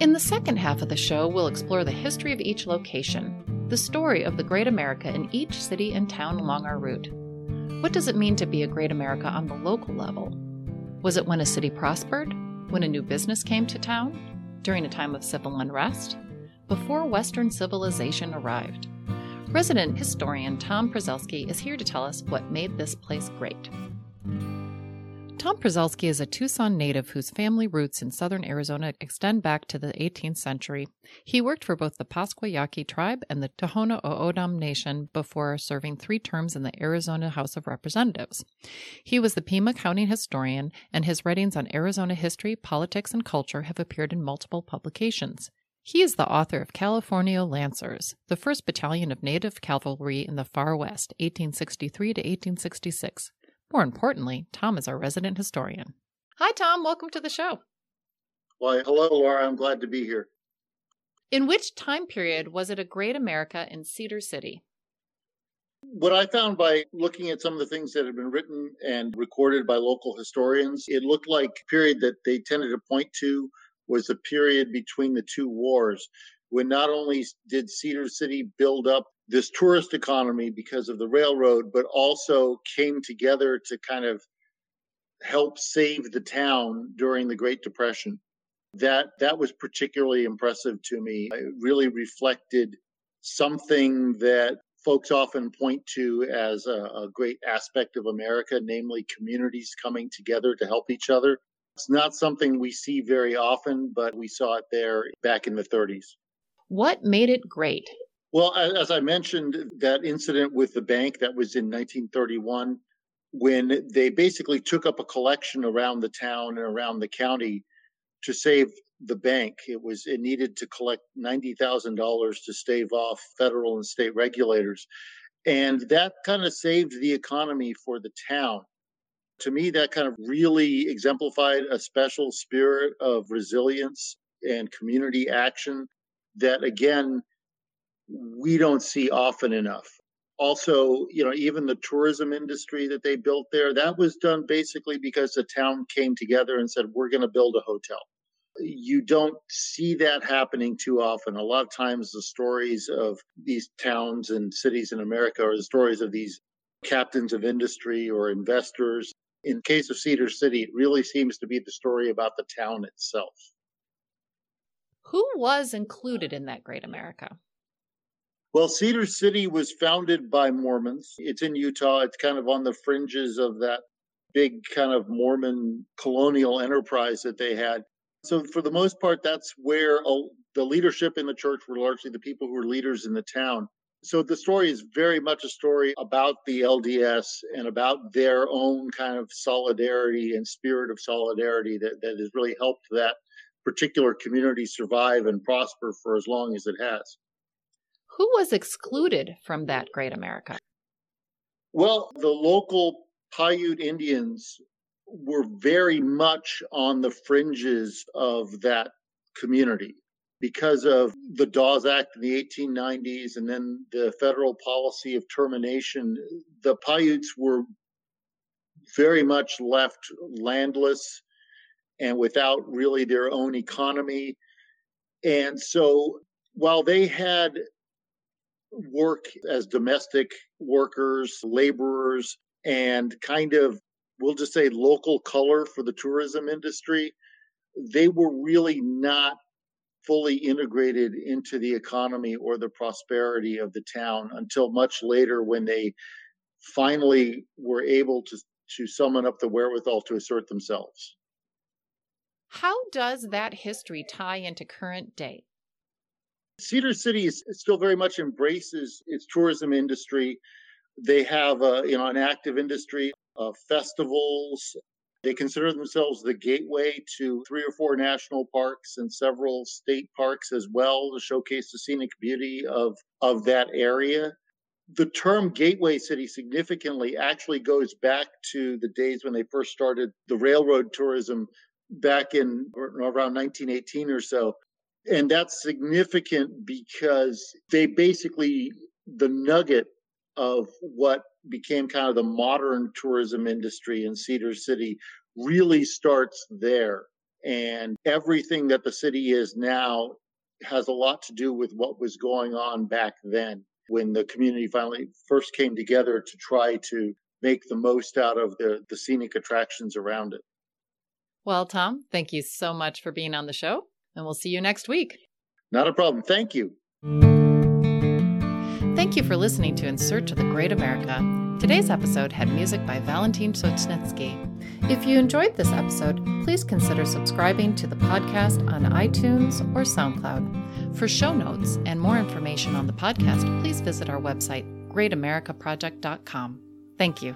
In the second half of the show, we'll explore the history of each location, the story of the Great America in each city and town along our route. What does it mean to be a Great America on the local level? Was it when a city prospered? When a new business came to town? During a time of civil unrest? Before Western civilization arrived? Resident historian Tom Prezelski is here to tell us what made this place great. Tom Prezelski is a Tucson native whose family roots in southern Arizona extend back to the 18th century. He worked for both the Pascua Yaqui tribe and the Tohono O'odham Nation before serving three terms in the Arizona House of Representatives. He was the Pima County historian, and his writings on Arizona history, politics, and culture have appeared in multiple publications. He is the author of Californio Lancers, the first battalion of Native cavalry in the Far West, 1863 to 1866. More importantly, Tom is our resident historian. Hi, Tom. Welcome to the show. Why, hello, Laura. I'm glad to be here. In which time period was it a great America in Cedar City? What I found by looking at some of the things that have been written and recorded by local historians, it looked like period that they tended to point to was the period between the two wars, when not only did Cedar City build up this tourist economy because of the railroad, but also came together to kind of help save the town during the Great Depression. That that was particularly impressive to me. It really reflected something that folks often point to as a, a great aspect of America, namely communities coming together to help each other. It's not something we see very often, but we saw it there back in the 30s. What made it great? Well, as I mentioned, that incident with the bank that was in 1931, when they basically took up a collection around the town and around the county to save the bank. It was it needed to collect ninety thousand dollars to stave off federal and state regulators, and that kind of saved the economy for the town. To me, that kind of really exemplified a special spirit of resilience and community action that again we don't see often enough. Also, you know, even the tourism industry that they built there, that was done basically because the town came together and said, we're going to build a hotel. You don't see that happening too often. A lot of times, the stories of these towns and cities in America are the stories of these captains of industry or investors. In case of Cedar City, it really seems to be the story about the town itself. Who was included in that great America? Well, Cedar City was founded by Mormons. It's in Utah. It's kind of on the fringes of that big kind of Mormon colonial enterprise that they had. So, for the most part, that's where uh, the leadership in the church were largely the people who were leaders in the town. So, the story is very much a story about the LDS and about their own kind of solidarity and spirit of solidarity that, that has really helped that particular community survive and prosper for as long as it has. Who was excluded from that great America? Well, the local Paiute Indians were very much on the fringes of that community because of the Dawes Act in the 1890s and then the federal policy of termination. The Paiutes were very much left landless and without really their own economy. And so while they had work as domestic workers, laborers, and kind of, we'll just say, local color for the tourism industry, they were really not fully integrated into the economy or the prosperity of the town until much later when they finally were able to, to summon up the wherewithal to assert themselves. How does that history tie into current day? Cedar City is, still very much embraces its tourism industry. They have a, you know an active industry of festivals. They consider themselves the gateway to three or four national parks and several state parks as well to showcase the scenic beauty of, of that area. The term gateway city significantly actually goes back to the days when they first started the railroad tourism back in around 1918 or so and that's significant because they basically, the nugget of what became kind of the modern tourism industry in Cedar City really starts there. And everything that the city is now has a lot to do with what was going on back then when the community finally first came together to try to make the most out of the, the scenic attractions around it. Well, Tom, thank you so much for being on the show, and we'll see you next week. Not a problem. Thank you. Thank you for listening to In Search of the Great America. Today's episode had music by Valentin Sochnitsky. If you enjoyed this episode, please consider subscribing to the podcast on iTunes or SoundCloud. For show notes and more information on the podcast, please visit our website, greatamericaproject.com. Thank you.